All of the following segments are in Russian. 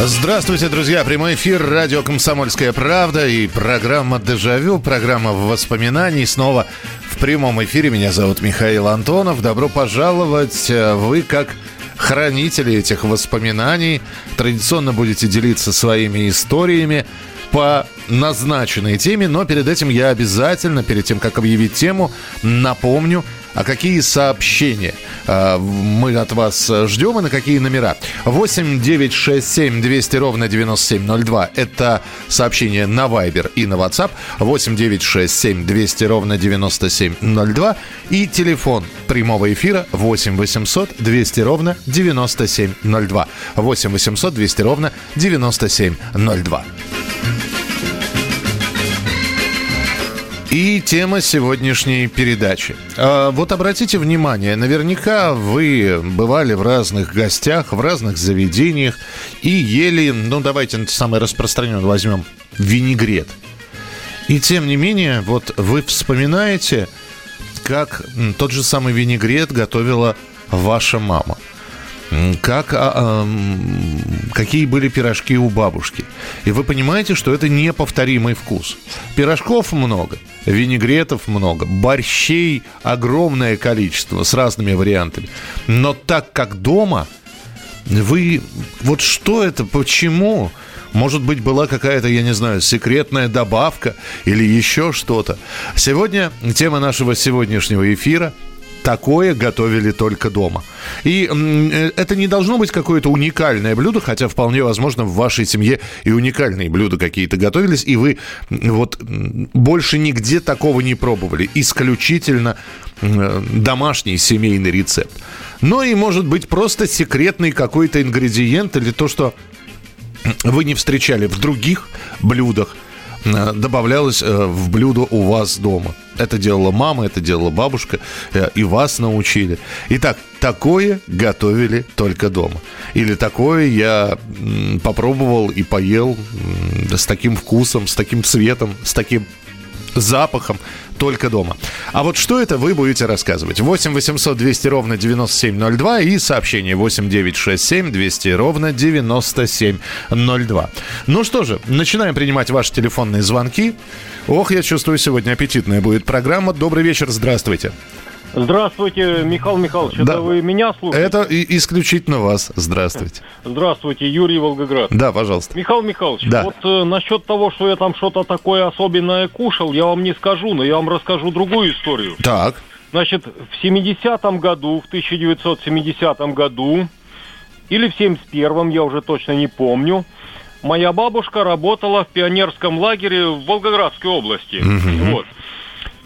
Здравствуйте, друзья. Прямой эфир радио «Комсомольская правда» и программа «Дежавю», программа воспоминаний. Снова в прямом эфире. Меня зовут Михаил Антонов. Добро пожаловать. Вы, как хранители этих воспоминаний, традиционно будете делиться своими историями по назначенной теме, но перед этим я обязательно, перед тем, как объявить тему, напомню, а какие сообщения э, мы от вас ждем и на какие номера. 8 9 6 7 200 ровно 9702. Это сообщение на Viber и на WhatsApp. 8 9 6 7 200 ровно 9702. И телефон прямого эфира 8 800 200 ровно 9702. 8 800 200 ровно 9702. И тема сегодняшней передачи. А, вот обратите внимание, наверняка вы бывали в разных гостях, в разных заведениях и ели, ну давайте самый распространенный возьмем, винегрет. И тем не менее, вот вы вспоминаете, как тот же самый винегрет готовила ваша мама. Как, а, а, какие были пирожки у бабушки. И вы понимаете, что это неповторимый вкус. Пирожков много, винегретов много, борщей огромное количество с разными вариантами. Но так как дома, вы... Вот что это? Почему? Может быть, была какая-то, я не знаю, секретная добавка или еще что-то. Сегодня тема нашего сегодняшнего эфира такое готовили только дома. И э, это не должно быть какое-то уникальное блюдо, хотя вполне возможно в вашей семье и уникальные блюда какие-то готовились, и вы вот больше нигде такого не пробовали. Исключительно э, домашний семейный рецепт. Но и может быть просто секретный какой-то ингредиент или то, что вы не встречали в других блюдах, добавлялось э, в блюдо у вас дома. Это делала мама, это делала бабушка, э, и вас научили. Итак, такое готовили только дома. Или такое я попробовал и поел с таким вкусом, с таким цветом, с таким запахом только дома. А вот что это вы будете рассказывать? 8 800 200 ровно 9702 и сообщение 8 967 200 ровно 9702. Ну что же, начинаем принимать ваши телефонные звонки. Ох, я чувствую, сегодня аппетитная будет программа. Добрый вечер, здравствуйте. Здравствуйте, Михаил Михайлович, Да. это вы меня слушаете? Это исключительно вас. Здравствуйте. Здравствуйте, Юрий Волгоград. Да, пожалуйста. Михаил Михайлович, Да. вот э, насчет того, что я там что-то такое особенное кушал, я вам не скажу, но я вам расскажу другую историю. Так, Значит, в 70-м году, в 1970 году, или в 71-м, я уже точно не помню, моя бабушка работала в пионерском лагере в Волгоградской области. Вот.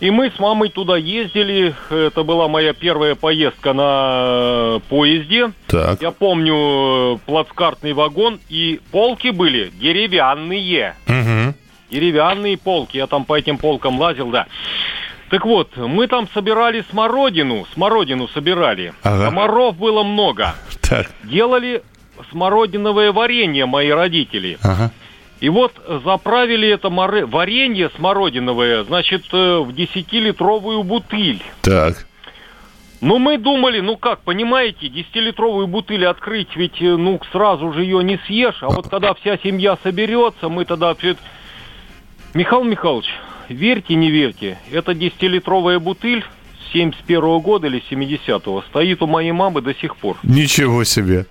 И мы с мамой туда ездили. Это была моя первая поездка на э, поезде. так. Я помню э, плацкартный вагон, и полки были деревянные. Мгм. Деревянные полки. Я там по этим полкам лазил, да. Так вот, мы там собирали смородину. Смородину собирали. Ага. Комаров было много. Так, Делали смородиновое варенье мои родители. ага. И вот заправили это море- варенье смородиновое, значит, э, в 10-литровую бутыль. Так. Ну, мы думали, ну как, понимаете, 10-литровую бутыль открыть, ведь, э, ну, сразу же ее не съешь, а вот когда вся семья соберется, мы тогда... это- Михаил Михайлович, верьте, не верьте, эта 10-литровая бутыль 71 года или 70-го стоит у моей мамы до сих пор. Ничего себе.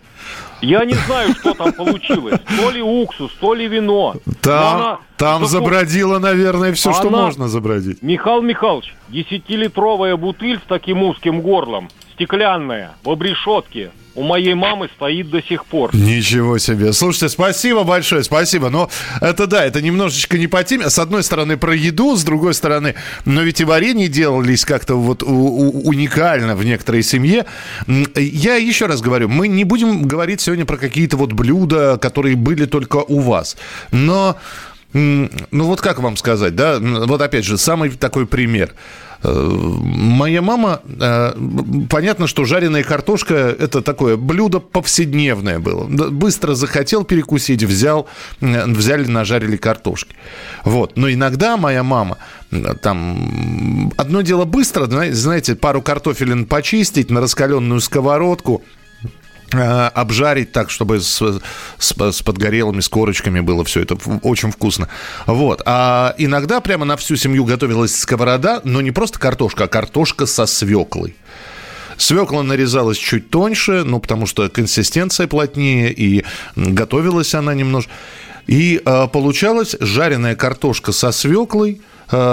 Я не знаю, что там получилось. То ли уксус, то ли вино. Но Там, она там заку- забродило, наверное, все, что Она- можно забродить. Михаил Михайлович, 10-литровая бутыль с таким узким горлом, стеклянная, в обрешетке, у моей мамы стоит до сих пор. Ничего себе. Слушайте, спасибо большое, спасибо. Но это да, это немножечко не по теме. С одной стороны про еду, с другой стороны, но ведь и варенье делались как-то вот у- у- уникально в некоторой семье. Я еще раз говорю, мы не будем говорить сегодня про какие-то вот блюда, которые были только у вас. Но ну вот как вам сказать, да, вот опять же, самый такой пример. Моя мама, э, понятно, что жареная картошка – это такое блюдо повседневное было. Быстро захотел перекусить, взял, взяли, нажарили картошки. Вот. Но иногда моя мама, там, одно дело быстро, знаете, пару картофелин почистить на раскаленную сковородку – Э, обжарить так, чтобы с, с, с подгорелыми, с корочками было все это очень вкусно. Вот. А иногда прямо на всю семью готовилась сковорода, но не просто картошка, а картошка со свеклой. Свекла нарезалась чуть тоньше, ну, потому что консистенция плотнее, и готовилась она немножко. И э, получалась жареная картошка со свеклой – Э,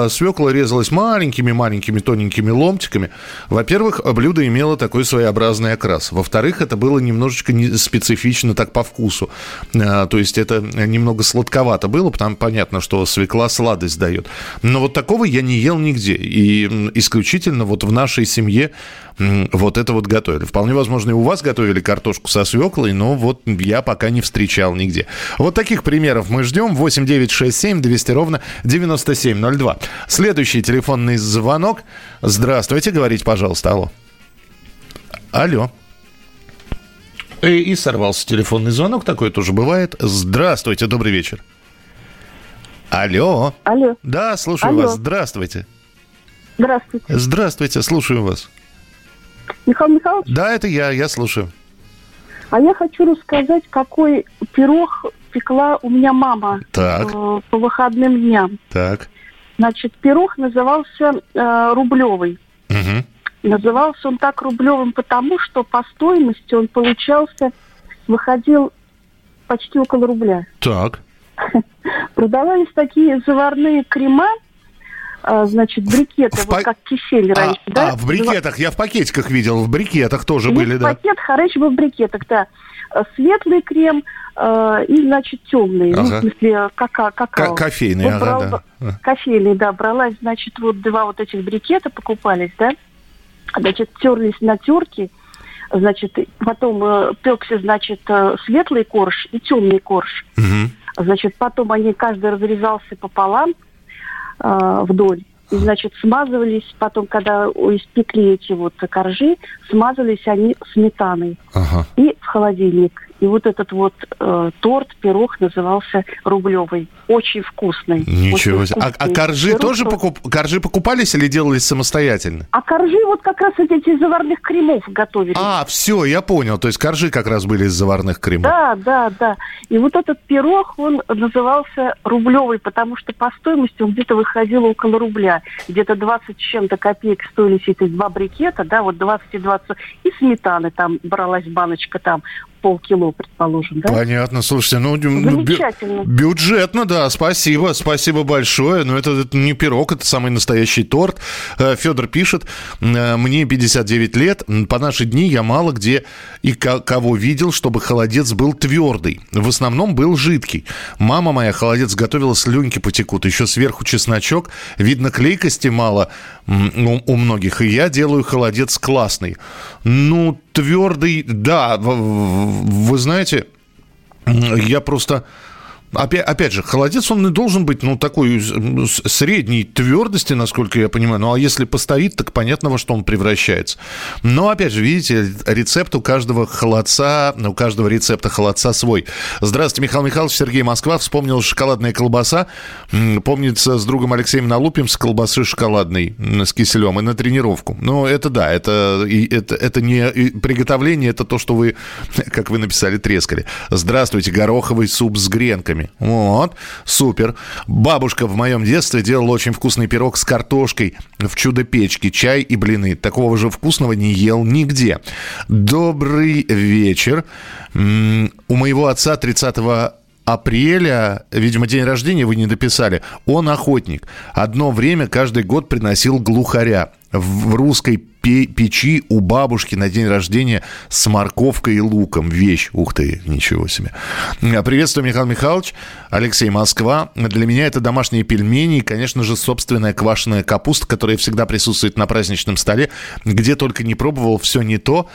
свекла резалась маленькими-маленькими тоненькими ломтиками. Во-первых, блюдо имело такой своеобразный окрас. Во-вторых, это было немножечко специфично так по вкусу. Э, то есть это немного сладковато было, потому понятно, что свекла сладость дает. Но вот такого я не ел нигде. И исключительно вот в нашей семье вот это вот готовили. Вполне возможно, и у вас готовили картошку со свеклой, но вот я пока не встречал нигде. Вот таких примеров мы ждем. 8 9 6 7 200 ровно 9702. Следующий телефонный звонок. Здравствуйте, говорите, пожалуйста, алло. Алло. И, и сорвался телефонный звонок, такое тоже бывает. Здравствуйте, добрый вечер. Алло. Алло. Да, слушаю Алло. вас. Здравствуйте. Здравствуйте. Здравствуйте, слушаю вас. Михаил Михайлович? Да, это я, я слушаю. А я хочу рассказать, какой пирог пекла у меня мама так. Э, по выходным дням. Так. Значит, пирог назывался э, рублевый. Угу. Назывался он так рублевым, потому что по стоимости он получался, выходил почти около рубля. Так. Продавались такие заварные крема, а, значит, брикеты, в вот па... как кисель а, раньше, а, да? А, в брикетах, я в пакетиках видел, в брикетах тоже Есть были, да? пакет, хареч был в брикетах, да. Э, светлый крем э, и, значит, темный, ага. ну, в смысле, какао. какао. кофейный, вот ага, брал, да. Кофейный, да, бралась, значит, вот два вот этих брикета покупались, да, значит, терлись на терке, значит, потом э, пекся, значит, э, светлый корж и темный корж. Угу. Значит, потом они, каждый разрезался пополам, э, вдоль. И, значит, смазывались, потом, когда испекли эти вот коржи, смазывались они сметаной. Ага. И в холодильник. И вот этот вот э, торт, пирог назывался рублевый. Очень вкусный. Ничего себе. А, а коржи пирог, тоже покуп... коржи покупались или делались самостоятельно? А коржи вот как раз из этих заварных кремов готовили. А, все, я понял. То есть коржи как раз были из заварных кремов. Да, да, да. И вот этот пирог, он назывался рублевый, потому что по стоимости он где-то выходил около рубля. Где-то 20 с чем-то копеек стоили эти два брикета, да, вот 20 и 20. И сметаны там бралась баночка там полкило, предположим, да? Понятно, слушайте, ну, ну Замечательно. Бю- бюджетно, да, спасибо, спасибо большое, но это, это не пирог, это самый настоящий торт. Э, Федор пишет, э, мне 59 лет, по наши дни я мало где и кого видел, чтобы холодец был твердый, в основном был жидкий. Мама моя холодец готовила, слюнки потекут, еще сверху чесночок, видно клейкости мало у, у многих, и я делаю холодец классный. Ну, твердый, да, вы знаете, я просто Опять, опять же, холодец, он и должен быть, ну, такой средней твердости, насколько я понимаю. Ну, а если постоит, так понятно, во что он превращается. Но, опять же, видите, рецепт у каждого холодца, у каждого рецепта холодца свой. Здравствуйте, Михаил Михайлович, Сергей Москва. Вспомнил шоколадная колбаса. Помнится, с другом Алексеем налупим с колбасы шоколадной, с киселем и на тренировку. Ну, это да, это, это, это не приготовление, это то, что вы, как вы написали, трескали. Здравствуйте, гороховый суп с гренками гренками. Вот, супер. Бабушка в моем детстве делала очень вкусный пирог с картошкой в чудо-печке, чай и блины. Такого же вкусного не ел нигде. Добрый вечер. У моего отца 30 апреля, видимо, день рождения вы не дописали, он охотник. Одно время каждый год приносил глухаря. В русской печи у бабушки на день рождения с морковкой и луком. Вещь. Ух ты, ничего себе. Приветствую, Михаил Михайлович. Алексей Москва. Для меня это домашние пельмени и, конечно же, собственная квашеная капуста, которая всегда присутствует на праздничном столе. Где только не пробовал, все не то.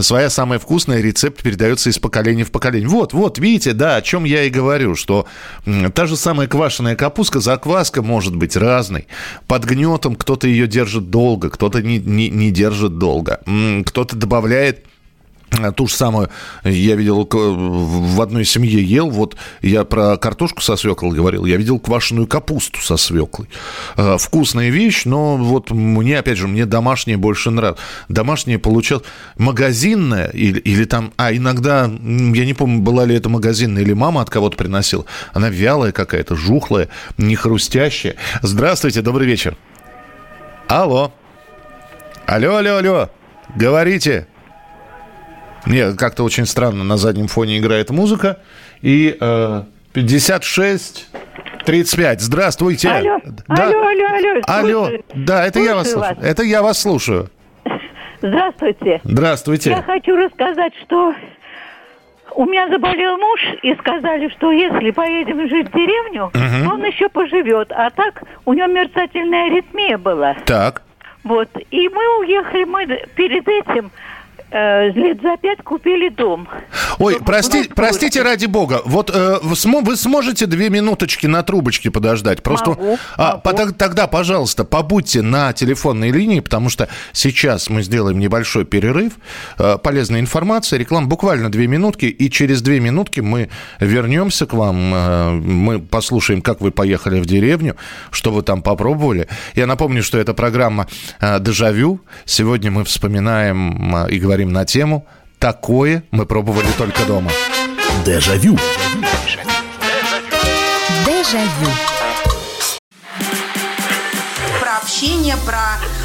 Своя самая вкусная рецепт передается из поколения в поколение. Вот, вот, видите, да, о чем я и говорю, что та же самая квашеная капустка, закваска может быть разной. Под гнетом кто-то ее держит долго, кто-то не, не, не держит долго. Кто-то добавляет а, ту же самую я видел в одной семье ел, вот я про картошку со свеклой говорил, я видел квашеную капусту со свеклой. А, вкусная вещь, но вот мне, опять же, мне домашнее больше нравится. Домашнее получал магазинное или, или там, а иногда, я не помню, была ли это магазинная или мама от кого-то приносила, она вялая какая-то, жухлая, не хрустящая. Здравствуйте, добрый вечер. Алло. Алло, алло, алло. Говорите. Нет, как-то очень странно на заднем фоне играет музыка. И э, 56 35. Здравствуйте. Алло, да. алло, алло, алло. Алло, да, это я вас слушаю. Вас. Это я вас слушаю. Здравствуйте. Здравствуйте. Я хочу рассказать, что у меня заболел муж, и сказали, что если поедем жить в деревню, угу. он еще поживет. А так у него мерцательная аритмия была. Так. Вот. И мы уехали, мы перед этим лет за пять купили дом. Ой, прости, простите ради бога, вот э, вы сможете две минуточки на трубочке подождать? Просто могу, а, могу. тогда, пожалуйста, побудьте на телефонной линии, потому что сейчас мы сделаем небольшой перерыв, э, полезная информация, реклама, буквально две минутки, и через две минутки мы вернемся к вам, э, мы послушаем, как вы поехали в деревню, что вы там попробовали. Я напомню, что это программа э, «Дежавю». Сегодня мы вспоминаем э, и говорим говорим на тему «Такое мы пробовали только дома». Дежавю. Дежавю. Про общение, про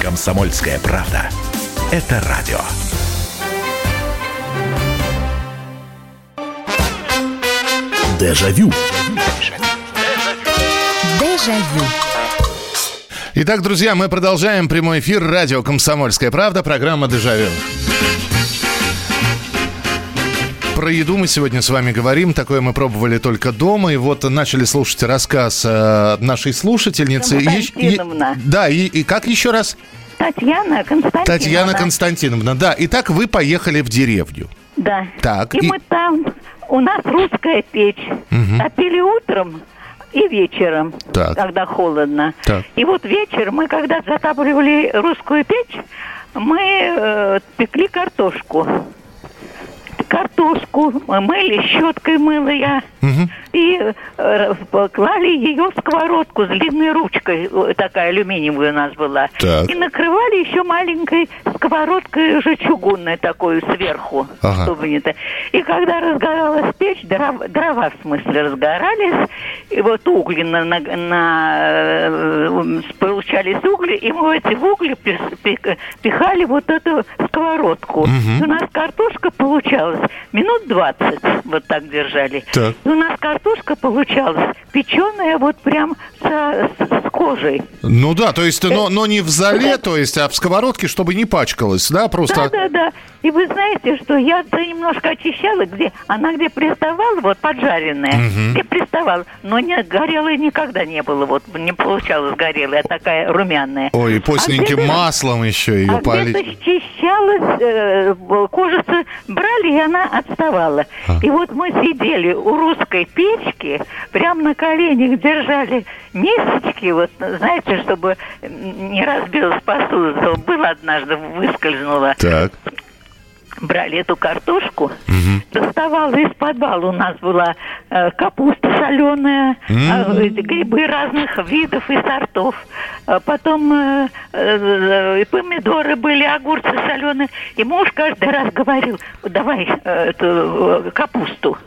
Комсомольская правда. Это радио. Дежавю. Дежавю. Итак, друзья, мы продолжаем прямой эфир радио «Комсомольская правда», программа «Дежавю». Про еду мы сегодня с вами говорим. Такое мы пробовали только дома. И вот начали слушать рассказ э, нашей слушательницы. Константиновна. И, и, да, и, и как еще раз? Татьяна Константиновна. Татьяна Константиновна, да. Итак, вы поехали в деревню. Да. Так. И, и... мы там, у нас русская печь. Угу. Топили утром и вечером, так. когда холодно. Так. И вот вечер мы, когда затапливали русскую печь, мы э, пекли картошку картошку мыли, щеткой мыла я. Угу. И э, клали ее в сковородку с длинной ручкой, такая алюминиевая у нас была. Так. И накрывали еще маленькой сковородкой уже чугунной такой сверху. Ага. Чтобы не то. И когда разгоралась печь, дрова, дрова в смысле разгорались, и вот угли на, на, на э, получались угли, и мы эти угли пихали вот эту сковородку. Угу. И у нас картошка получалась минут 20 вот так держали. Так. И у нас картошка получалась печеная вот прям с, с, кожей. Ну да, то есть, но, но не в зале, то есть, а в сковородке, чтобы не пачкалась, да, просто... Да, да, да. И вы знаете, что я немножко очищала, где она где приставала, вот поджаренная, угу. где приставала, но не горелой никогда не было, вот не получалось горелая, такая румяная. Ой, и постненьким а маслом еще ее а полить. где-то счищалась, э, кожица брали, и она отставала. А. И вот мы сидели у русской печки, прям на коленях держали мисочки, вот, знаете, чтобы не разбилась посуда, было однажды выскользнула. Так брали эту картошку, доставала из подвала. У нас была э, капуста соленая, э, грибы разных видов и сортов. А потом э, э, и помидоры были, огурцы соленые. И муж каждый раз говорил, давай э, эту э, капусту.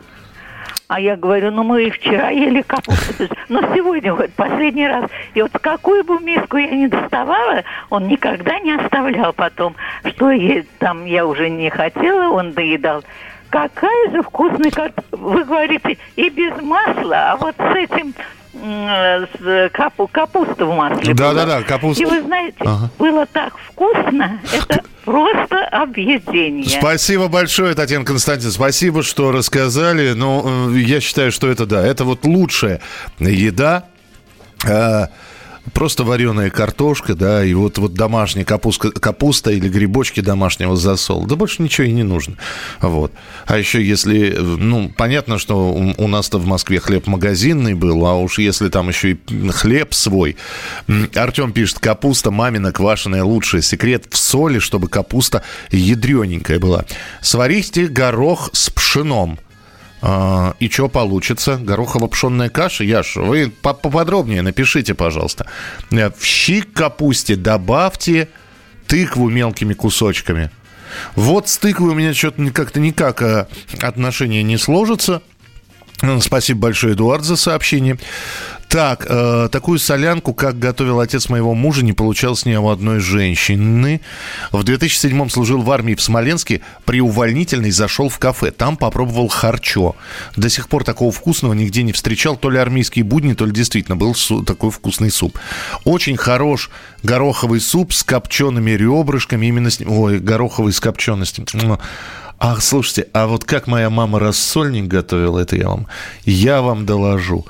А я говорю, ну мы и вчера ели капусту, но сегодня вот последний раз. И вот какую бы миску я не доставала, он никогда не оставлял потом, что е- там я уже не хотела, он доедал. Какая же вкусная картошка. Вы говорите, и без масла, а вот с этим капу, капуста в масле. была. Да-да-да, капуста. И вы знаете, Ага. было так вкусно, это просто объедение. Спасибо большое, Татьяна Константин. Спасибо, что рассказали. Ну, э, я считаю, что это да, это вот лучшая еда. Э, Просто вареная картошка, да, и вот, вот домашняя капуста, капуста или грибочки домашнего засола. Да больше ничего и не нужно. Вот. А еще если, ну, понятно, что у, у нас-то в Москве хлеб магазинный был, а уж если там еще и хлеб свой. Артем пишет, капуста мамина квашеная лучшая. Секрет в соли, чтобы капуста ядрененькая была. Сварите горох с пшеном. А, И что получится? Горохово-пшенная каша? Яш, вы по- поподробнее напишите, пожалуйста. Э, В щи к капусте добавьте тыкву мелкими кусочками. Вот с тыквой у меня что-то как-то никак э, отношения не сложится. М, Спасибо большое, Эдуард, за сообщение. Так, э, такую солянку, как готовил отец моего мужа, не получалось ни у одной женщины. В 2007-м служил в армии в Смоленске. При увольнительной зашел в кафе. Там попробовал харчо. До сих пор такого вкусного нигде не встречал. То ли армейские будни, то ли действительно был су- такой вкусный суп. Очень хорош гороховый суп с копчеными ребрышками. Именно с... Ой, гороховый с копченостью. Ах, слушайте, а вот как моя мама рассольник готовила, это я вам, я вам доложу.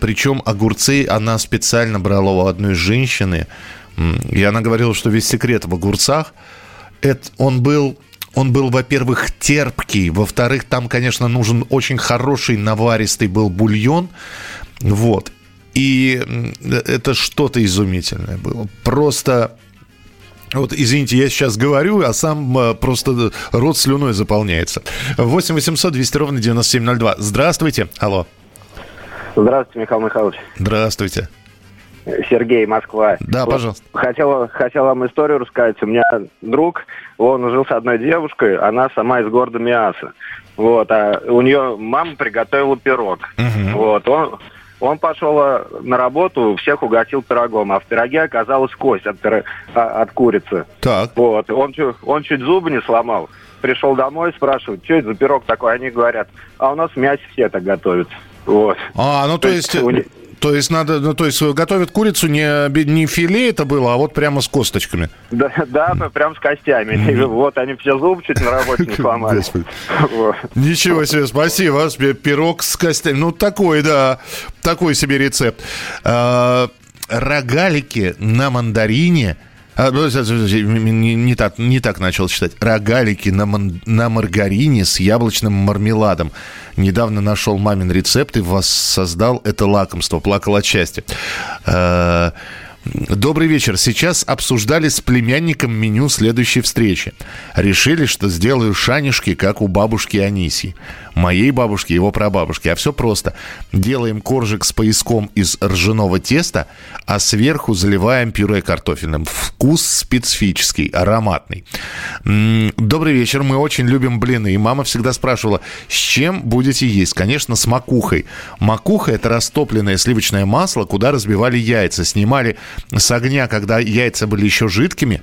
Причем огурцы она специально брала у одной женщины, и она говорила, что весь секрет в огурцах, это, он был, он был, во-первых, терпкий, во-вторых, там, конечно, нужен очень хороший наваристый был бульон, вот. И это что-то изумительное было. Просто вот, извините, я сейчас говорю, а сам э, просто рот слюной заполняется. 8 800 200 ровно 9702. Здравствуйте. Алло. Здравствуйте, Михаил Михайлович. Здравствуйте. Сергей, Москва. Да, Вот пожалуйста. Хотел, хотел вам историю рассказать. У меня друг, он жил с одной девушкой, она сама из города Миаса. Вот, а у нее мама приготовила пирог. Вот, он, он пошел э, на работу, всех угостил пирогом, а в пироге оказалась кость от, а- от курицы. Так. Вот, он, он чуть зубы не сломал. Пришел домой, спрашивает, что это за пирог такой? Они говорят, а у нас мясе все так готовят. Вот. А, ну то есть... у них- То есть надо, ну то есть готовят курицу не, не филе это было, а вот прямо с косточками. Да, да, прям с костями. И вот они все зубы чуть на работе не сломали. Вот. Ничего себе, спасибо. Пирог с костями. Ну, такой, да, такой себе рецепт. А, рогалики на мандарине. А, ну, не, не так, не так начал читать. Рогалики на, ман- на маргарине с яблочным мармеладом. Недавно нашел мамин рецепт и воссоздал это лакомство. Плакал от счастья. А, Добрый вечер. Сейчас обсуждали с племянником меню следующей встречи. Решили, что сделаю шанишки, как у бабушки Анисии. Моей бабушки, его прабабушки. А все просто. Делаем коржик с пояском из ржаного теста, а сверху заливаем пюре картофельным. Вкус специфический, ароматный. Добрый вечер. Мы очень любим блины. И мама всегда спрашивала, с чем будете есть? Конечно, с макухой. Макуха – это растопленное сливочное масло, куда разбивали яйца. Снимали с огня, когда яйца были еще жидкими,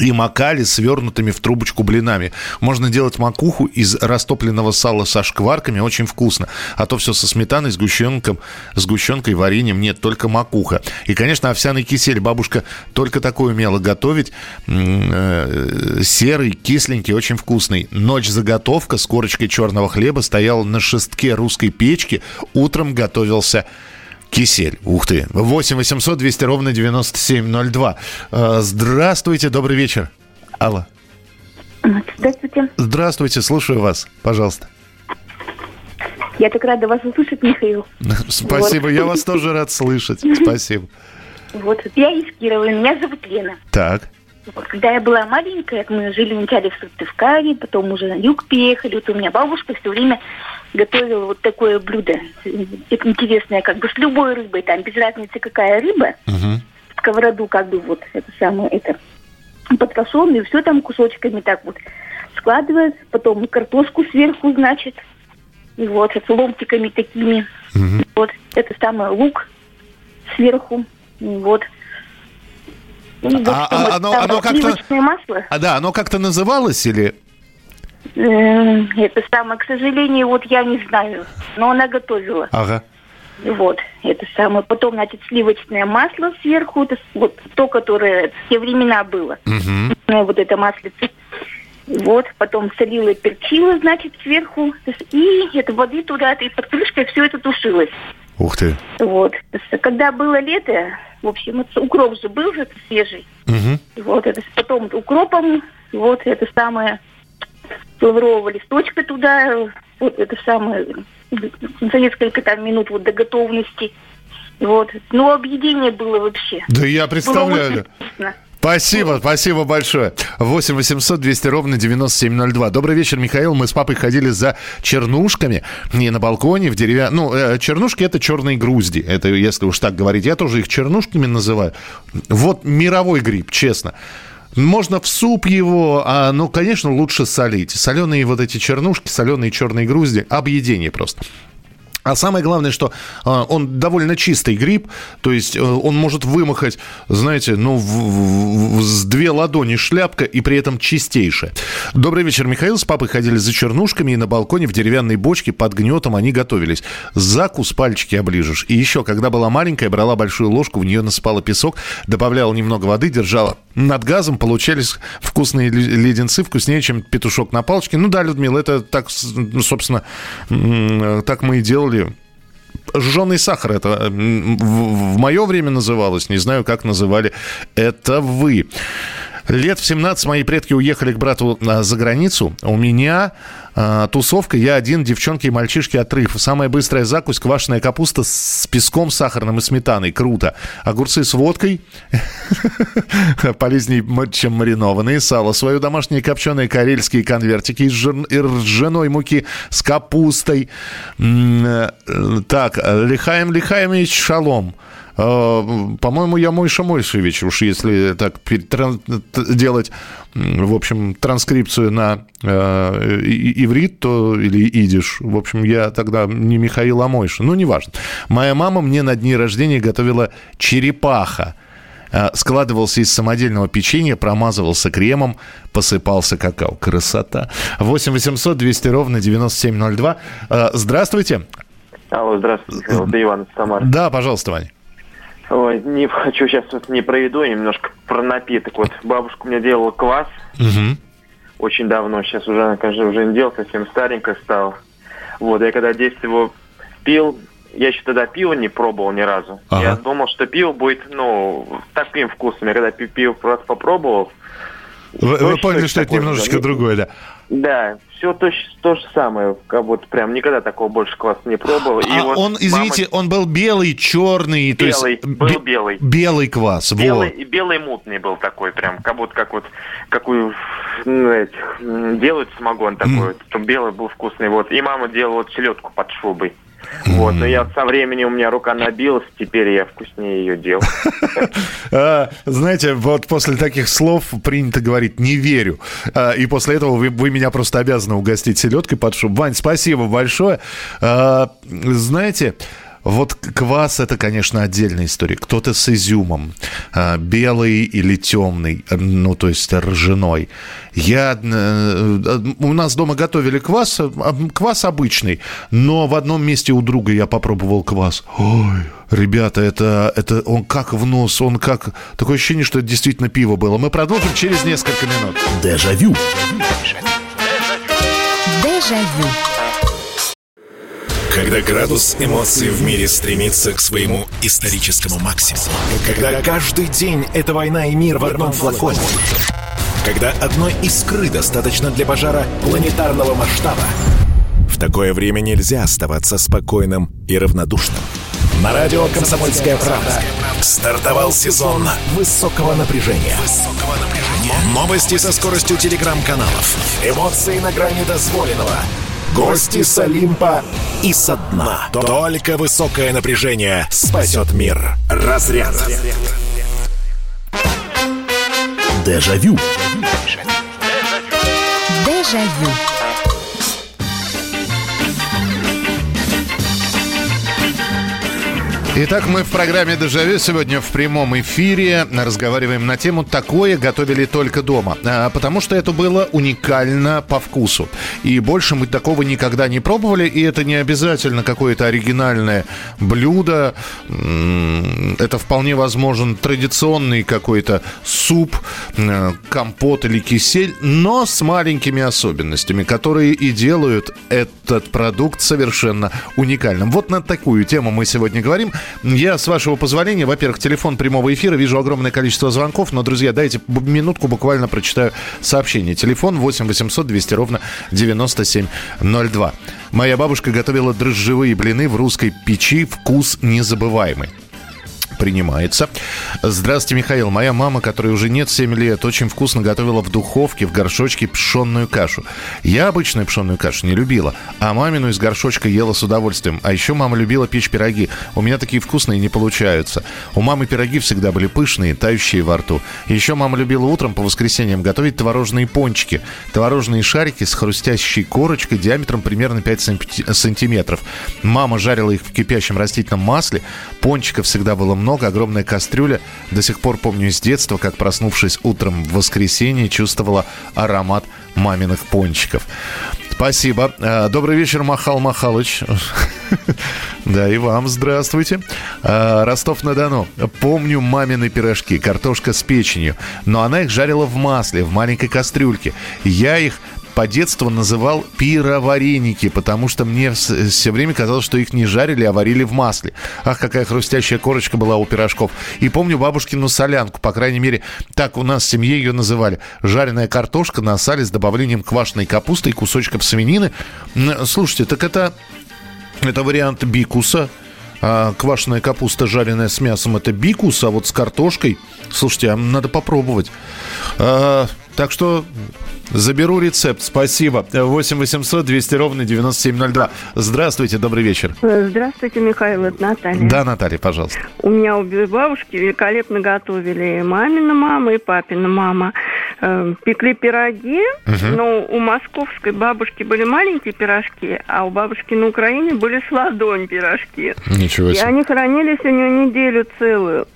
и макали свернутыми в трубочку блинами. Можно делать макуху из растопленного сала со шкварками, очень вкусно. А то все со сметаной, сгущенком, сгущенкой, вареньем. Нет, только макуха. И, конечно, овсяный кисель. Бабушка только такое умела готовить. Э, Серый, кисленький, очень вкусный. Ночь заготовка с корочкой черного хлеба стояла на шестке русской печки. Утром готовился Кисель. Ух ты. 8 800 200 ровно 9702. Э, Здравствуйте, добрый вечер. Алло. Здравствуйте. Здравствуйте, слушаю вас. Пожалуйста. Я так рада вас услышать, Михаил. Спасибо, Вот. я вас тоже рад слышать. Спасибо. Вот, я из Кирова, меня зовут Лена. Так. Когда я была маленькая, мы жили вначале в Сыктывкаре, потом уже на юг переехали. Вот у меня бабушка все время готовила вот такое блюдо. Это интересное, как бы с любой рыбой, там без разницы какая рыба. Мгм. В сковороду как бы вот это самое, это потрошенное, все там кусочками так вот складывается. Потом картошку сверху, значит. И вот с ломтиками такими. Вот это самое лук сверху. И Вот. И вот А- а оно- оно как-то- масло. А да, оно как-то называлось или... Э, Это самое, к сожалению, вот я не знаю. Но она готовила. Ага. Вот, это самое. Потом, значит, сливочное масло сверху. Это вот то, которое в те времена было. Мгм. Ну, Вот это маслице. Вот, потом солила и перчила, значит, сверху. И это воды туда, и под крышкой все это тушилось. Ух ты. Вот. Когда было лето, в общем, это укроп же был же свежий. И Вот это потом укропом, вот это самое лаврового листочка туда, вот это самое за несколько там минут вот до готовности. Вот. Ну, объедение было вообще. Да я представляю. Спасибо, спасибо большое. 8 800 200 ровно 9702. Добрый вечер, Михаил. Мы с папой ходили за чернушками. Не на балконе, в деревя... Ну, э, чернушки это черные грузди. Это, если уж так говорить. Я тоже их чернушками называю. Вот мировой гриб, честно. Можно в суп его, а, ну, конечно, лучше солить. Соленые вот эти чернушки, соленые черные грузди, объедение просто. А самое главное, что э, он довольно чистый гриб, то есть э, он может вымахать, знаете, ну, в- в- с две ладони шляпка и при этом чистейшая. Добрый вечер, Михаил. С папой ходили за чернушками и на балконе в деревянной бочке под гнетом они готовились. Закус пальчики оближешь. И еще, когда была маленькая, брала большую ложку, в нее насыпала песок, добавляла немного воды, держала над газом, получались вкусные ле- леденцы, вкуснее, чем петушок на палочке. Ну да, Людмила, это так, ну, собственно, так мы и делали. Жженый сахар это в, мое время называлось, не знаю, как называли это вы. Лет в 17 мои предки уехали к брату а, за границу. У меня а, тусовка, я один, девчонки и мальчишки отрыв. Самая быстрая закусь, квашеная капуста с песком сахарным и сметаной. Круто. Огурцы с водкой, полезнее, чем маринованные. Сало свое домашнее копченые карельские конвертики из и ржаной муки с капустой. Э, Так, Лихаем Лихаемович Шалом. Э, По-моему, я Мойша Мойшевич, уж если так делать, в общем, транскрипцию на э, иврит то, или идиш. В общем, я тогда не Михаил, а Мойша. Ну, неважно. Моя мама мне на дни рождения готовила черепаха. Э, Складывался из самодельного печенья, промазывался кремом, посыпался какао. Красота. 8 800 200 ровно 9702. Э, Здравствуйте. Алло, здравствуйте, Михаил, это Иван из Самары. Да, пожалуйста, Ваня. Ой, не хочу сейчас вот не про еду, а немножко про напиток. Вот бабушка меня делала квас Мгм. очень давно, сейчас уже, она, конечно, уже не делала, совсем старенькая стала. Вот, я когда детстве его пил, я еще тогда пиво не пробовал ни разу. Ага. Я думал, что пиво будет, ну, таким вкусным. Я когда пи- пиво раз попробовал, Вы, вы поняли, что это немножечко другое, да? Да, все то, то же самое, как будто прям никогда такого больше кваса не пробовал. И а вот он, извините, он был белый, черный, то есть Белый, был бе- белый. белый квас. Белый, вот. и белый мутный был такой, прям, как будто как вот, какую ну, этих, м, делают самогон такой, чтобы белый был вкусный, вот. И мама делала вот селедку под шубой. Вот, но я со временем, у меня рука набилась, теперь я вкуснее ее делал. А, знаете, вот после таких слов принято говорить «не верю». А, и после этого вы, вы меня просто обязаны угостить селедкой под шубу. Вань, спасибо большое. А, знаете, вот квас это, конечно, отдельная история. Кто-то с изюмом, а, белый или темный, ну, то есть ржаной. Я, э, у нас дома готовили квас, а, квас обычный, но в одном месте у друга я попробовал квас. Ой, ребята, это, это он как в нос, он как... Такое ощущение, что это действительно пиво было. Мы продолжим через несколько минут. Дежавю. Дежавю. Когда градус эмоций в мире стремится к своему историческому максимуму. Когда каждый день это война и мир в одном флаконе. Когда одной искры достаточно для пожара планетарного масштаба. В такое время нельзя оставаться спокойным и равнодушным. На радио «Комсомольская правда» стартовал сезон высокого напряжения. Новости со скоростью телеграм-каналов. Эмоции на грани дозволенного. Гости с Олимпа и со дна. Только высокое напряжение спасет мир. Разряд. Дежавю. Дежавю. Итак, мы в программе «Дежавю» сегодня в прямом эфире разговариваем на тему «Такое готовили только дома». А, потому что это было уникально по вкусу. И больше мы такого никогда не пробовали. И это не обязательно какое-то оригинальное блюдо. Это вполне возможен традиционный какой-то суп, компот или кисель, но с маленькими особенностями, которые и делают этот продукт совершенно уникальным. Вот на такую тему мы сегодня говорим. Я, с вашего позволения, во-первых, телефон прямого эфира, вижу огромное количество звонков, но, друзья, дайте минутку, буквально прочитаю сообщение. Телефон 8 800 200 ровно 9702. Моя бабушка готовила дрожжевые блины в русской печи. Вкус незабываемый. Принимается. Здравствуйте, Михаил. Моя мама, которой уже нет 7 лет, очень вкусно готовила в духовке в горшочке пшенную кашу. Я обычную пшенную кашу не любила, а мамину из горшочка ела с удовольствием. А еще мама любила печь пироги. У меня такие вкусные не получаются. У мамы пироги всегда были пышные, тающие во рту. Еще мама любила утром по воскресеньям готовить творожные пончики. Творожные шарики с хрустящей корочкой диаметром примерно 5 санти- сантиметров. Мама жарила их в кипящем растительном масле. Пончиков всегда было много, огромная кастрюля. До сих пор помню из детства, как проснувшись утром в воскресенье, чувствовала аромат маминых пончиков. Спасибо. Э, Добрый вечер, Махал Махалыч. Да, и вам здравствуйте. Э, Ростов-на-Дону. Помню мамины пирожки, картошка с печенью. Но она их жарила в масле, в маленькой кастрюльке. Я их по детству называл пировареники, потому что мне все время казалось, что их не жарили, а варили в масле. Ах, какая хрустящая корочка была у пирожков. И помню бабушкину солянку, по крайней мере, так у нас в семье ее называли. Жареная картошка на сале с добавлением квашеной капусты и кусочков свинины. Слушайте, так это, это вариант бикуса. А квашеная капуста, жареная с мясом, это бикус, а вот с картошкой, слушайте, а надо попробовать. А, так что заберу рецепт, спасибо. 8 800 200 ровно 9702. Здравствуйте, добрый вечер. Здравствуйте, Михаил, это Наталья. Да, Наталья, пожалуйста. У меня обе бабушки великолепно готовили. И мамина мама, и папина мама. Э, Пекли пироги, Мгм. но у московской бабушки были маленькие пирожки, а у бабушки на Украине были с ладонь пирожки. Ничего И себе. они хранились у нее неделю целую.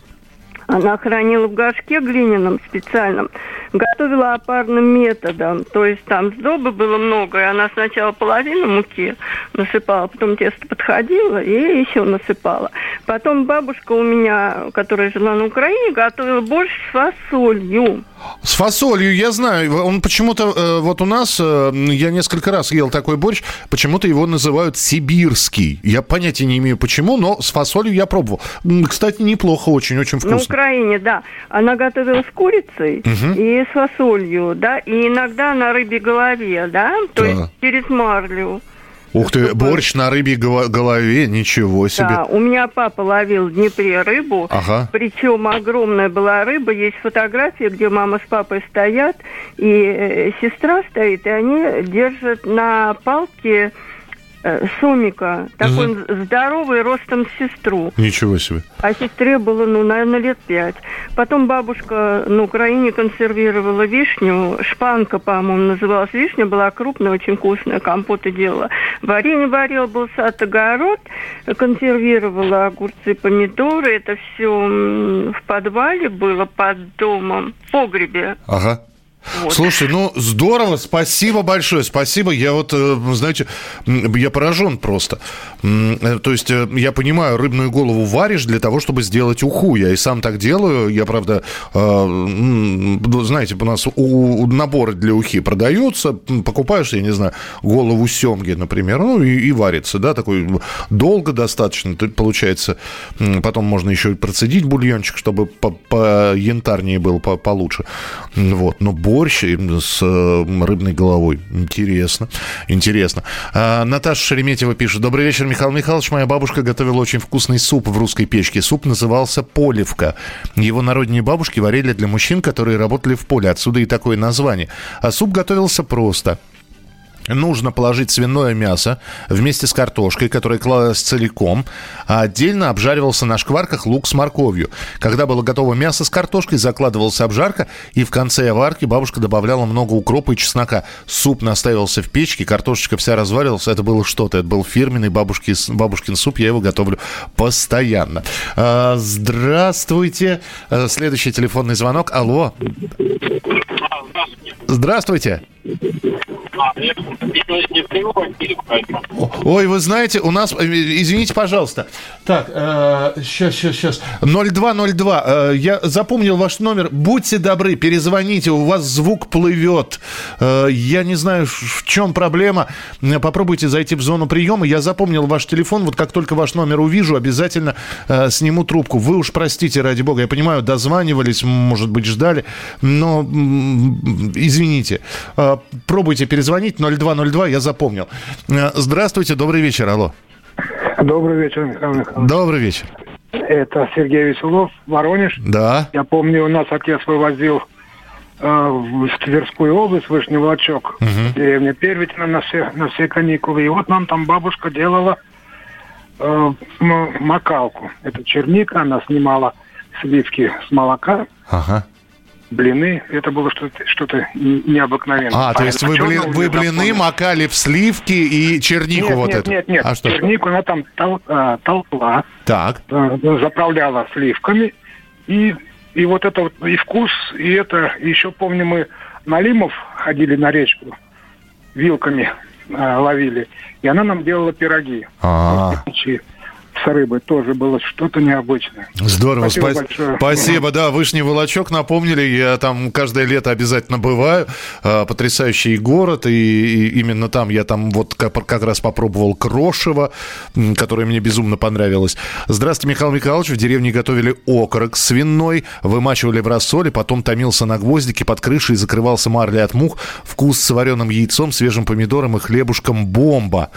Она хранила в горшке глиняном специальном, готовила опарным методом. То есть там сдобы было много, и она сначала половину муки насыпала, потом тесто подходило и еще насыпала. Потом бабушка у меня, которая жила на Украине, готовила борщ с фасолью. С фасолью, я знаю, он почему-то, э, вот у нас, э, я несколько раз ел такой борщ, почему-то его называют сибирский. Я понятия не имею почему, но с фасолью я пробовал. Кстати, неплохо, очень-очень На вкусно. Украине, да. Она готовила с курицей Мгм. и с фасолью, да, и иногда на рыбе голове, да, то Да. есть через марлю. Ух ты, борщ на рыбьей го- голове, ничего себе. Да, у меня папа ловил в Днепре рыбу, Ага. причем огромная была рыба, есть фотография, где мама с папой стоят, и э, сестра стоит, и они держат на палке сомика, такой Мгм. здоровый, ростом сестру. Ничего себе. А сестре было, ну, наверное, лет пять. Потом бабушка на Украине консервировала вишню. Шпанка, по-моему, называлась вишня. Была крупная, очень вкусная. Компоты делала. Варенье варила, был сад, огород. Консервировала огурцы, помидоры. Это все в подвале было, под домом, в погребе. Ага. Вот. Слушай, ну здорово, спасибо большое, спасибо. Я вот, э, знаете, я поражен просто. Э, То есть э, я понимаю, рыбную голову варишь для того, чтобы сделать уху. Я и сам так делаю. Я, правда, знаете, у нас у- наборы для ухи продаются. Покупаешь, я не знаю, голову семги, например, ну и, и варится, да, такой долго достаточно. Ты, получается, потом можно еще и процедить бульончик, чтобы по, янтарнее был, по- получше. Вот. Но борщ с рыбной головой. Интересно, интересно. А, Наташа Шереметьева пишет. Добрый вечер, Михаил Михайлович. Моя бабушка готовила очень вкусный суп в русской печке. Суп назывался поливка. Его народные бабушки варили для мужчин, которые работали в поле. Отсюда и такое название. А суп готовился просто нужно положить свиное мясо вместе с картошкой, которая клалась целиком, а отдельно обжаривался на шкварках лук с морковью. Когда было готово мясо с картошкой, закладывалась обжарка, и в конце варки бабушка добавляла много укропа и чеснока. Суп настаивался в печке, картошечка вся разваривалась. Это было что-то. Это был фирменный бабушки, бабушкин суп. Я его готовлю постоянно. А, здравствуйте. А, следующий телефонный звонок. Алло. Здравствуйте. Ой, вы знаете, у нас... Извините, пожалуйста. Так, э, сейчас, сейчас, сейчас. 0202. Э, я запомнил ваш номер. Будьте добры, перезвоните. У вас звук плывет. Э, я не знаю, в чем проблема. Попробуйте зайти в зону приема. Я запомнил ваш телефон. Вот как только ваш номер увижу, обязательно э, сниму трубку. Вы уж простите, ради бога. Я понимаю, дозванивались, может быть, ждали. Но, извините. Э, пробуйте перезвонить. 0202, я запомнил. Э, здравствуйте, добрый вечер, алло. Добрый вечер, Михаил Михайлович. Добрый вечер. Это Сергей Веселов, Воронеж. Да. Я помню, у нас отец вывозил э, в Тверскую область, Вышний Волочок, угу. деревня Первитина на все, на все каникулы. И вот нам там бабушка делала э, макалку. Это черника, она снимала сливки с молока. Ага блины. Это было что-то что необыкновенное. А, то есть вы, бли, вы блины макали в сливки и чернику нет, вот нет, эту? Нет, нет, а что? чернику она там тол, а, толкла. Так. А, заправляла сливками. И, и вот это вот и вкус, и это... Еще помню, мы на Лимов ходили на речку, вилками а, ловили. И она нам делала пироги. А-а-а с рыбой тоже было что-то необычное. Здорово, спасибо, спа- большое. Спасибо, да, Вышний Волочок напомнили, я там каждое лето обязательно бываю. А, потрясающий город, и, и именно там я там вот как, как раз попробовал крошево, которое мне безумно понравилось. Здравствуйте, Михаил Михайлович. В деревне готовили окорок свиной, вымачивали в рассоле, потом томился на гвоздике под крышей и закрывался марлей от мух. Вкус с вареным яйцом, свежим помидором и хлебушком бомба.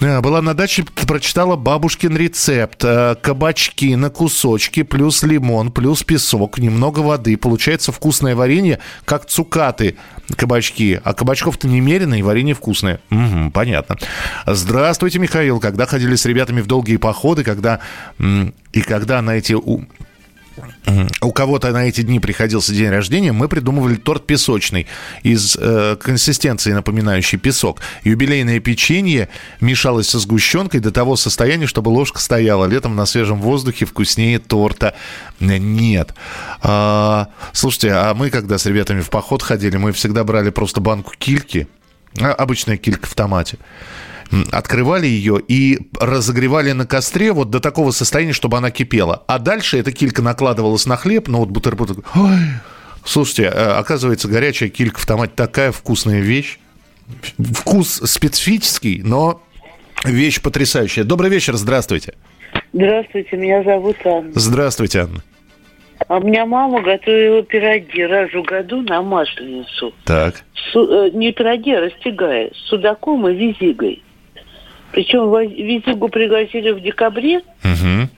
Э, была на даче, прочитала бабушкин рецепт. Э, кабачки на кусочки, плюс лимон, плюс песок, немного воды. Получается вкусное варенье, как цукаты кабачки. А кабачков-то немерено, и варенье вкусное. Угу, понятно. Здравствуйте, Михаил. Когда ходили с ребятами в долгие походы, когда... И когда на эти у кого-то на эти дни приходился день рождения, мы придумывали торт песочный из э, консистенции, напоминающей песок. Юбилейное печенье мешалось со сгущенкой до того состояния, чтобы ложка стояла. Летом на свежем воздухе вкуснее торта нет. А, слушайте, а мы когда с ребятами в поход ходили, мы всегда брали просто банку кильки, а, обычная килька в томате открывали ее и разогревали на костре вот до такого состояния, чтобы она кипела. А дальше эта килька накладывалась на хлеб, ну вот бутерброд. Ой, слушайте, э, оказывается, горячая килька в томате такая вкусная вещь. Вкус специфический, но вещь потрясающая. Добрый вечер, здравствуйте. Здравствуйте, меня зовут Анна. Здравствуйте, Анна. А у меня мама готовила пироги раз в году на Масленицу. Так. Су, э, не пироги, а растягая, с судаком и визигой. Причем визигу пригласили в декабре. Угу.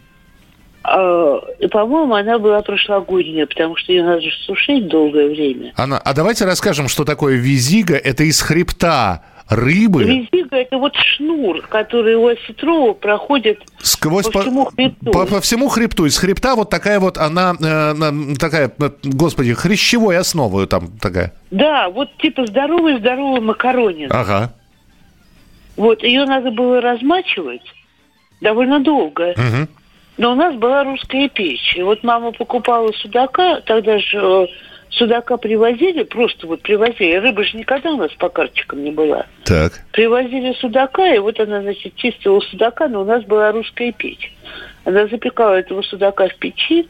А, и, по-моему, она была прошлогодняя, потому что ее надо сушить долгое время. Анна, а давайте расскажем, что такое визига. Это из хребта рыбы. Визига – это вот шнур, который у осетрова проходит Сквозь по, всему хребту. По, по всему хребту. Из хребта вот такая вот она, э, такая, э, господи, хрящевой основой там такая. Да, вот типа здоровый-здоровый макаронин. Ага. Вот, ее надо было размачивать довольно долго. Угу. Но у нас была русская печь. И вот мама покупала судака, тогда же э, судака привозили, просто вот привозили. Рыба же никогда у нас по карточкам не была. Так. Привозили судака, и вот она, значит, чистила судака, но у нас была русская печь. Она запекала этого судака в печи,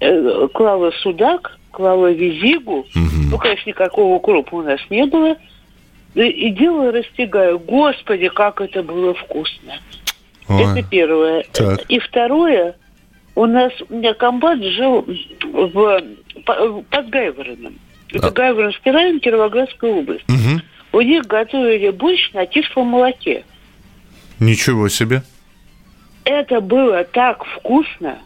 э, клала судак, клала визигу. Угу. Ну, конечно, никакого укропа у нас не было – и дело растягаю. Господи, как это было вкусно. Ой. Это первое. Так. И второе, у нас, у меня комбат жил в, под Гайвороном. Это Гайворонский район, Кировоградская область. Мгм. У них готовили борщ на тисовом молоке. Ничего себе. Это было так вкусно.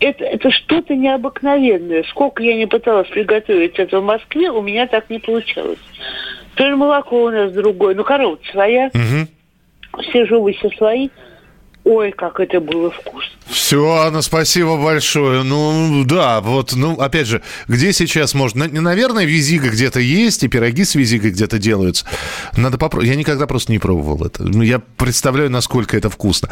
Это, это что-то необыкновенное. Сколько я не пыталась приготовить это в Москве, у меня так не получалось. То ли молоко у нас другое, ну корова своя, все живущие свои. Ой, как это было вкусно. Все, Анна, спасибо большое. Ну, да, вот, ну, опять же, где сейчас можно... На- Наверное, визига где-то есть, и пироги с визигой где-то делаются. Надо попробовать. Я никогда просто не пробовал это. Ну, Я представляю, насколько это вкусно.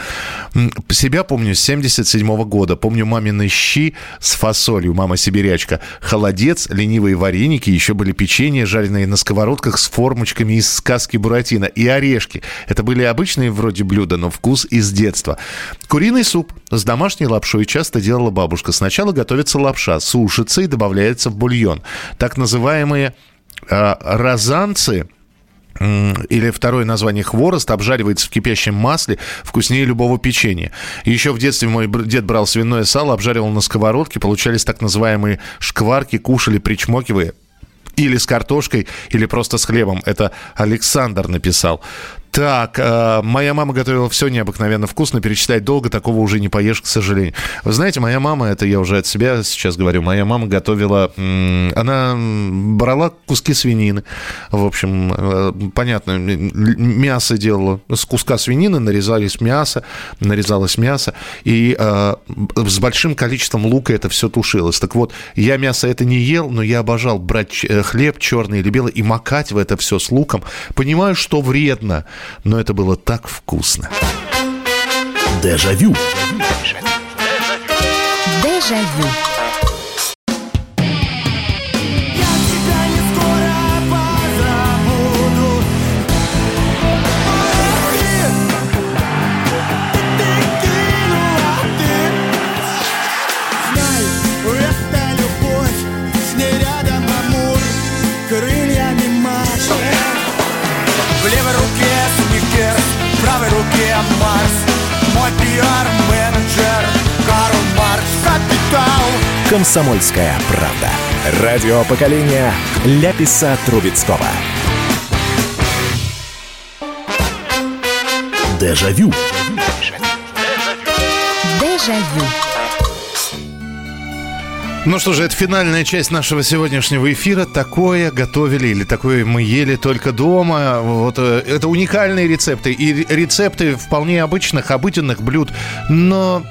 Себя помню с 77 года. Помню мамины щи с фасолью, мама сибирячка. Холодец, ленивые вареники, еще были печенье, жареные на сковородках с формочками из сказки Буратино и орешки. Это были обычные вроде блюда, но вкус из детства. Куриный суп с домашней лапшой часто делала бабушка. Сначала готовится лапша, сушится и добавляется в бульон. Так называемые э, розанцы или второе название хворост обжаривается в кипящем масле, вкуснее любого печенья. Еще в детстве мой дед брал свиное сало, обжаривал на сковородке, получались так называемые шкварки, кушали, причмокивая. Или с картошкой, или просто с хлебом. Это Александр написал. Так, э, моя мама готовила все необыкновенно вкусно, перечислять долго, такого уже не поешь, к сожалению. Вы знаете, моя мама, это я уже от себя сейчас говорю, моя мама готовила, она брала куски свинины, в общем, э, понятно, мясо делала, с куска свинины нарезались мясо, нарезалось мясо, и э, с большим количеством лука это все тушилось. Так вот, я мясо это не ел, но я обожал брать э, хлеб черный или белый и макать в это все с луком. Понимаю, что вредно, но это было так вкусно. Дежавю. Дежавю. Это Комсомольская правда. Радио поколения Ляписа Трубецкого. Дежавю. Дежавю. Ну что же, это финальная часть нашего сегодняшнего эфира. Такое готовили или такое мы ели только дома. Вот э, это уникальные рецепты и рецепты вполне обычных, обыденных блюд, но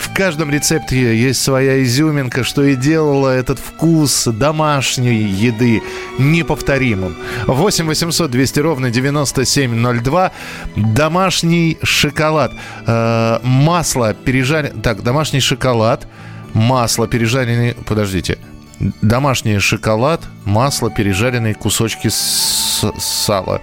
в каждом рецепте есть своя изюминка, что и делала этот вкус домашней еды неповторимым. 8 800 200 ровно 9702. Домашний шоколад. Э, масло пережаренное... Так, домашний шоколад. Масло пережаренные... Подождите. Домашний шоколад, масло, пережаренные кусочки с- сала.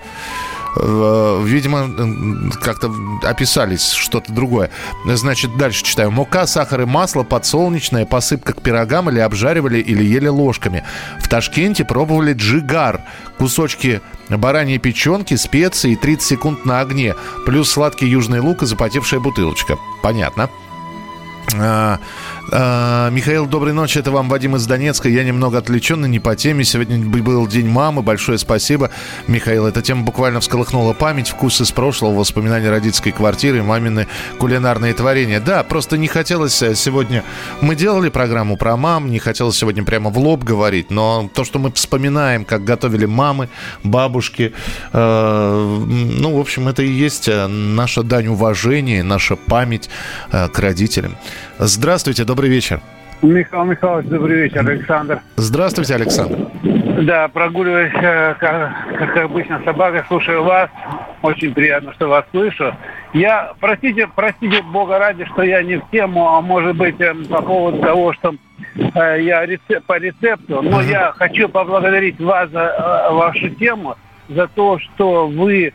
Э, Видимо, м, как-то описались что-то другое. Значит, дальше читаю. Мука, сахар и масло, подсолнечное, посыпка к пирогам или обжаривали, или ели ложками. В Ташкенте пробовали джигар. Кусочки бараньей печенки, специи и 30 секунд на огне. Плюс сладкий южный лук и запотевшая бутылочка. Понятно. А, Михаил, доброй ночи. Это вам Вадим из Донецка. Я немного отвлеченный, не по теме. Сегодня был День мамы. Большое спасибо, Михаил. Эта тема буквально всколыхнула память, вкус из прошлого, воспоминания родительской квартиры, мамины кулинарные творения. Да, просто не хотелось э, сегодня... Мы делали программу про мам, не хотелось сегодня прямо в лоб говорить, но то, что мы вспоминаем, как готовили мамы, бабушки, э, ну, в общем, это и есть э, наша дань уважения, наша память э, к родителям. Здравствуйте, добрый вечер. Михаил Михайлович, добрый вечер, Александр. Здравствуйте, Александр. Да, прогуливаюсь, э, как, как обычно, собака, слушаю вас. Очень приятно, что вас слышу. Я, простите, простите Бога ради, что я не в тему, а может быть эм, по поводу того, что э, я рецеп- по рецепту, но я хочу поблагодарить вас за э, вашу тему, за то, что вы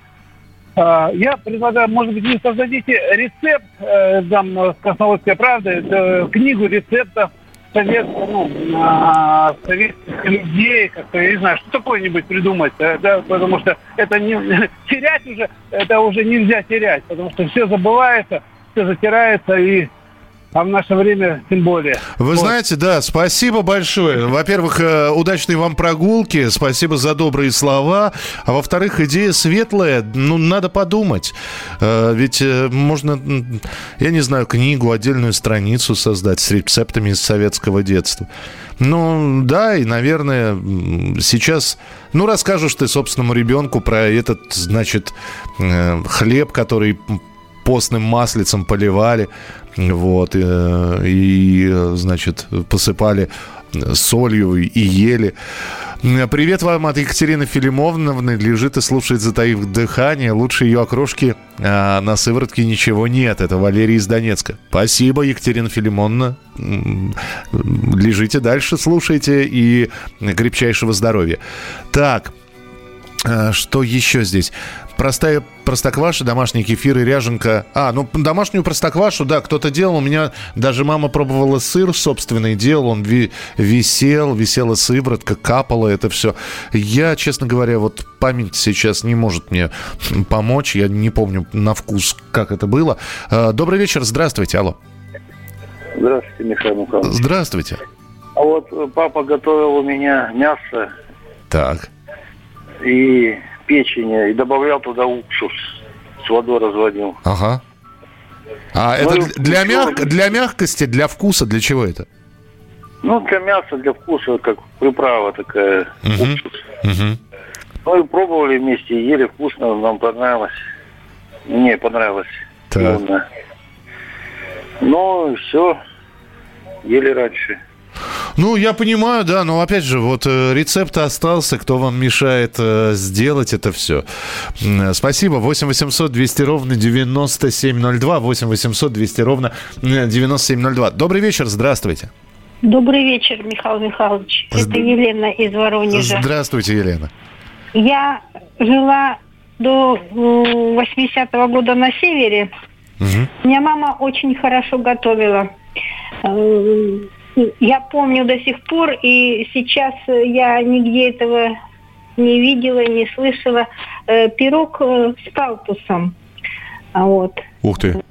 Я предлагаю, может быть, вы создадите рецепт, э, там, э, «Комсомольская правда», книгу рецептов советских, ну, а, советских людей, как-то, я не знаю, что такое-нибудь придумать, э, да, потому что это не терять уже, это уже нельзя терять, потому что все забывается, все затирается, и а в наше время тем более. Вы вот. знаете, да, спасибо большое. Во-первых, э, удачной вам прогулки, спасибо за добрые слова. А во-вторых, идея светлая, ну, надо подумать. Э, ведь э, можно, я не знаю, книгу, отдельную страницу создать с рецептами из советского детства. Ну, да, и, наверное, сейчас... Ну, расскажешь ты собственному ребенку про этот, значит, хлеб, который постным маслицем поливали, вот, э, и, значит, посыпали солью и ели. Привет вам от Екатерины Филимовны. Лежит и слушает, затаив дыхание. Лучше ее окрошки а на сыворотке ничего нет. Это Валерий из Донецка. Спасибо, Екатерина Филимонна. Лежите дальше, слушайте и крепчайшего здоровья. Так, что еще здесь? Простая простокваша, домашний кефир и ряженка. А, ну, домашнюю простоквашу, да, кто-то делал. У меня даже мама пробовала сыр собственный, делал. Он ви- висел, висела сыворотка, капала это все. Я, честно говоря, вот память сейчас не может мне помочь. Я не помню на вкус, как это было. А, добрый вечер, здравствуйте, алло. Здравствуйте, Михаил Михайлович. Здравствуйте. А вот папа готовил у меня мясо. Так. И печени и добавлял туда уксус. С водой разводил. Ага. А ну, это для, мяг... для мягкости, для вкуса, для чего это? Ну, для мяса, для вкуса, как приправа такая, угу. уксус. Угу. Ну и пробовали вместе, ели вкусно, нам понравилось. Мне понравилось. Так. Ну, все, ели раньше. Ну, я понимаю, да, но опять же, вот э, рецепт остался, кто вам мешает э, сделать это все. Спасибо. 8 800 200 ровно 9702. 8 800 200 ровно 9702. Добрый вечер, здравствуйте. Добрый вечер, Михаил Михайлович. Зд... Это Елена из Воронежа. Здравствуйте, Елена. Я жила до 80-го года на севере. Угу. Меня мама очень хорошо готовила э, я помню до сих пор, и сейчас я нигде этого не видела, не слышала. Э, пирог э, с палтусом. А вот. Ух ты.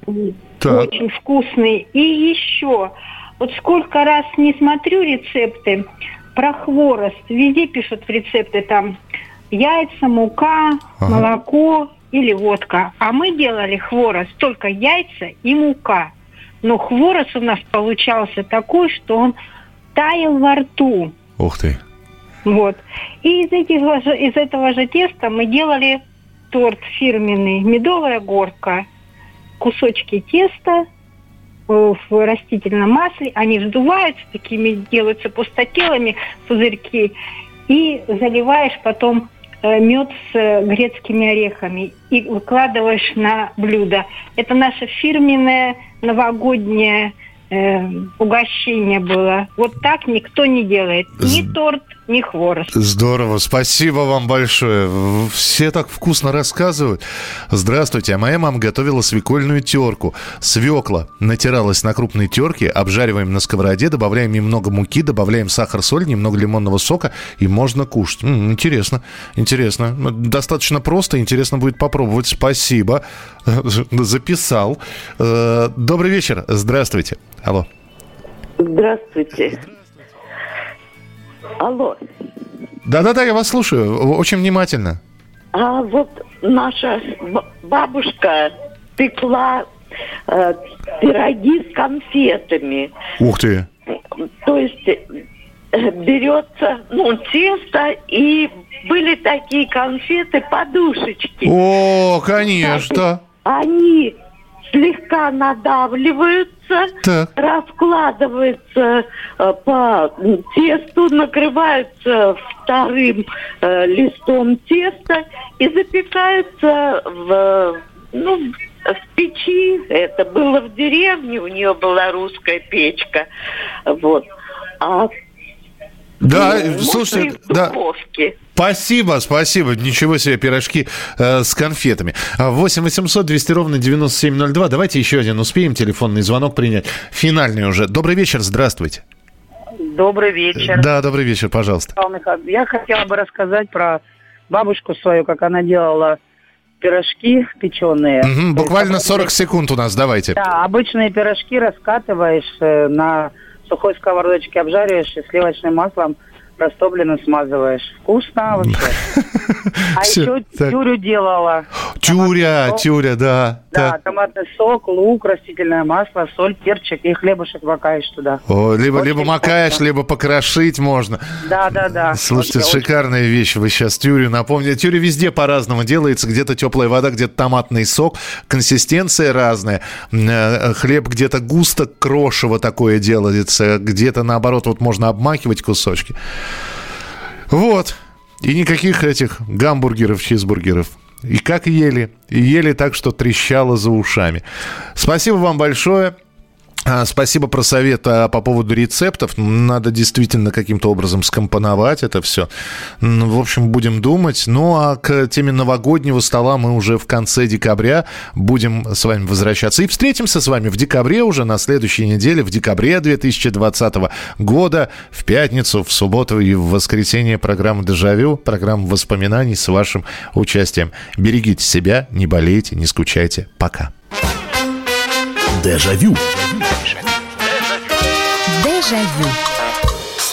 Так. Очень вкусный. И еще, вот сколько раз не смотрю рецепты про хворост, везде пишут в рецепты там яйца, мука, ага. молоко или водка. А мы делали хворост только яйца и мука. Но хворост у нас получался такой, что он таял во рту. Ух ты. Вот. И из, этих, из этого же теста мы делали торт фирменный, медовая горка, кусочки теста э, в растительном масле, они вздуваются, такими делаются пустотелами, пузырьки, и заливаешь потом э, мед с э, грецкими орехами и выкладываешь на блюдо. Это наша фирменная новогоднее э, угощение было. Вот так никто не делает. Ни торт, ни хворост. Здорово, спасибо вам большое. Все так вкусно рассказывают. Здравствуйте, а моя мама готовила свекольную терку. Свекла натиралась на крупной терке, обжариваем на сковороде, добавляем немного муки, добавляем сахар, соль, немного лимонного сока, и можно кушать. М-м, интересно, интересно. Достаточно просто, интересно будет попробовать. Спасибо. Записал. Э, добрый вечер, здравствуйте. Алло. Здравствуйте. Алло. Да-да-да, я вас слушаю. Очень внимательно. А вот наша бабушка пекла э, пироги с конфетами. Ух ты. То есть э, берется, ну, тесто, и были такие конфеты, подушечки. О, конечно. Они слегка надавливаются, так. раскладываются э, по тесту, накрываются вторым э, листом теста и запекаются в, ну, в печи. Это было в деревне, у нее была русская печка. Вот. А да, ну, слушайте, да. Спасибо, спасибо. Ничего себе, пирожки э, с конфетами. 8 800 200 ровно 9702. Давайте еще один успеем телефонный звонок принять. Финальный уже. Добрый вечер, здравствуйте. Добрый вечер. Да, добрый вечер, пожалуйста. Я хотела бы рассказать про бабушку свою, как она делала пирожки печеные. Мгм, буквально 40 секунд у нас, давайте. Да, обычные пирожки раскатываешь э, на сухой сковородочке, обжариваешь и сливочным маслом растопленным смазываешь. Вкусно вообще. А еще тюрю делала. Тюря, тюря, да. Да, томатный сок, лук, растительное масло, соль, перчик и хлебушек макаешь туда. О, либо, либо макаешь, либо покрошить можно. Да, да, да. Слушайте, шикарная вещь. Вы сейчас тюрю напомнили. Тюрю везде по-разному делается. Где-то теплая вода, где-то томатный сок. Консистенция разная. Э, Хлеб где-то густо крошево такое делается. Где-то, наоборот, вот можно обмакивать кусочки. Вот. И никаких этих гамбургеров, чизбургеров. И как ели? И ели так, что трещало за ушами. Спасибо вам большое. А, Спасибо про совет а, по поводу рецептов. Надо действительно каким-то образом скомпоновать это все. В общем, будем думать. Ну, а к теме новогоднего стола мы уже в конце декабря будем с вами возвращаться. И встретимся с вами в декабре уже, на следующей неделе, в декабре 2020 года, в пятницу, в субботу и в воскресенье программа «Дежавю», программа воспоминаний с вашим участием. Берегите себя, не болейте, не скучайте. Пока. Дежавю. Дежавю. Jaillot.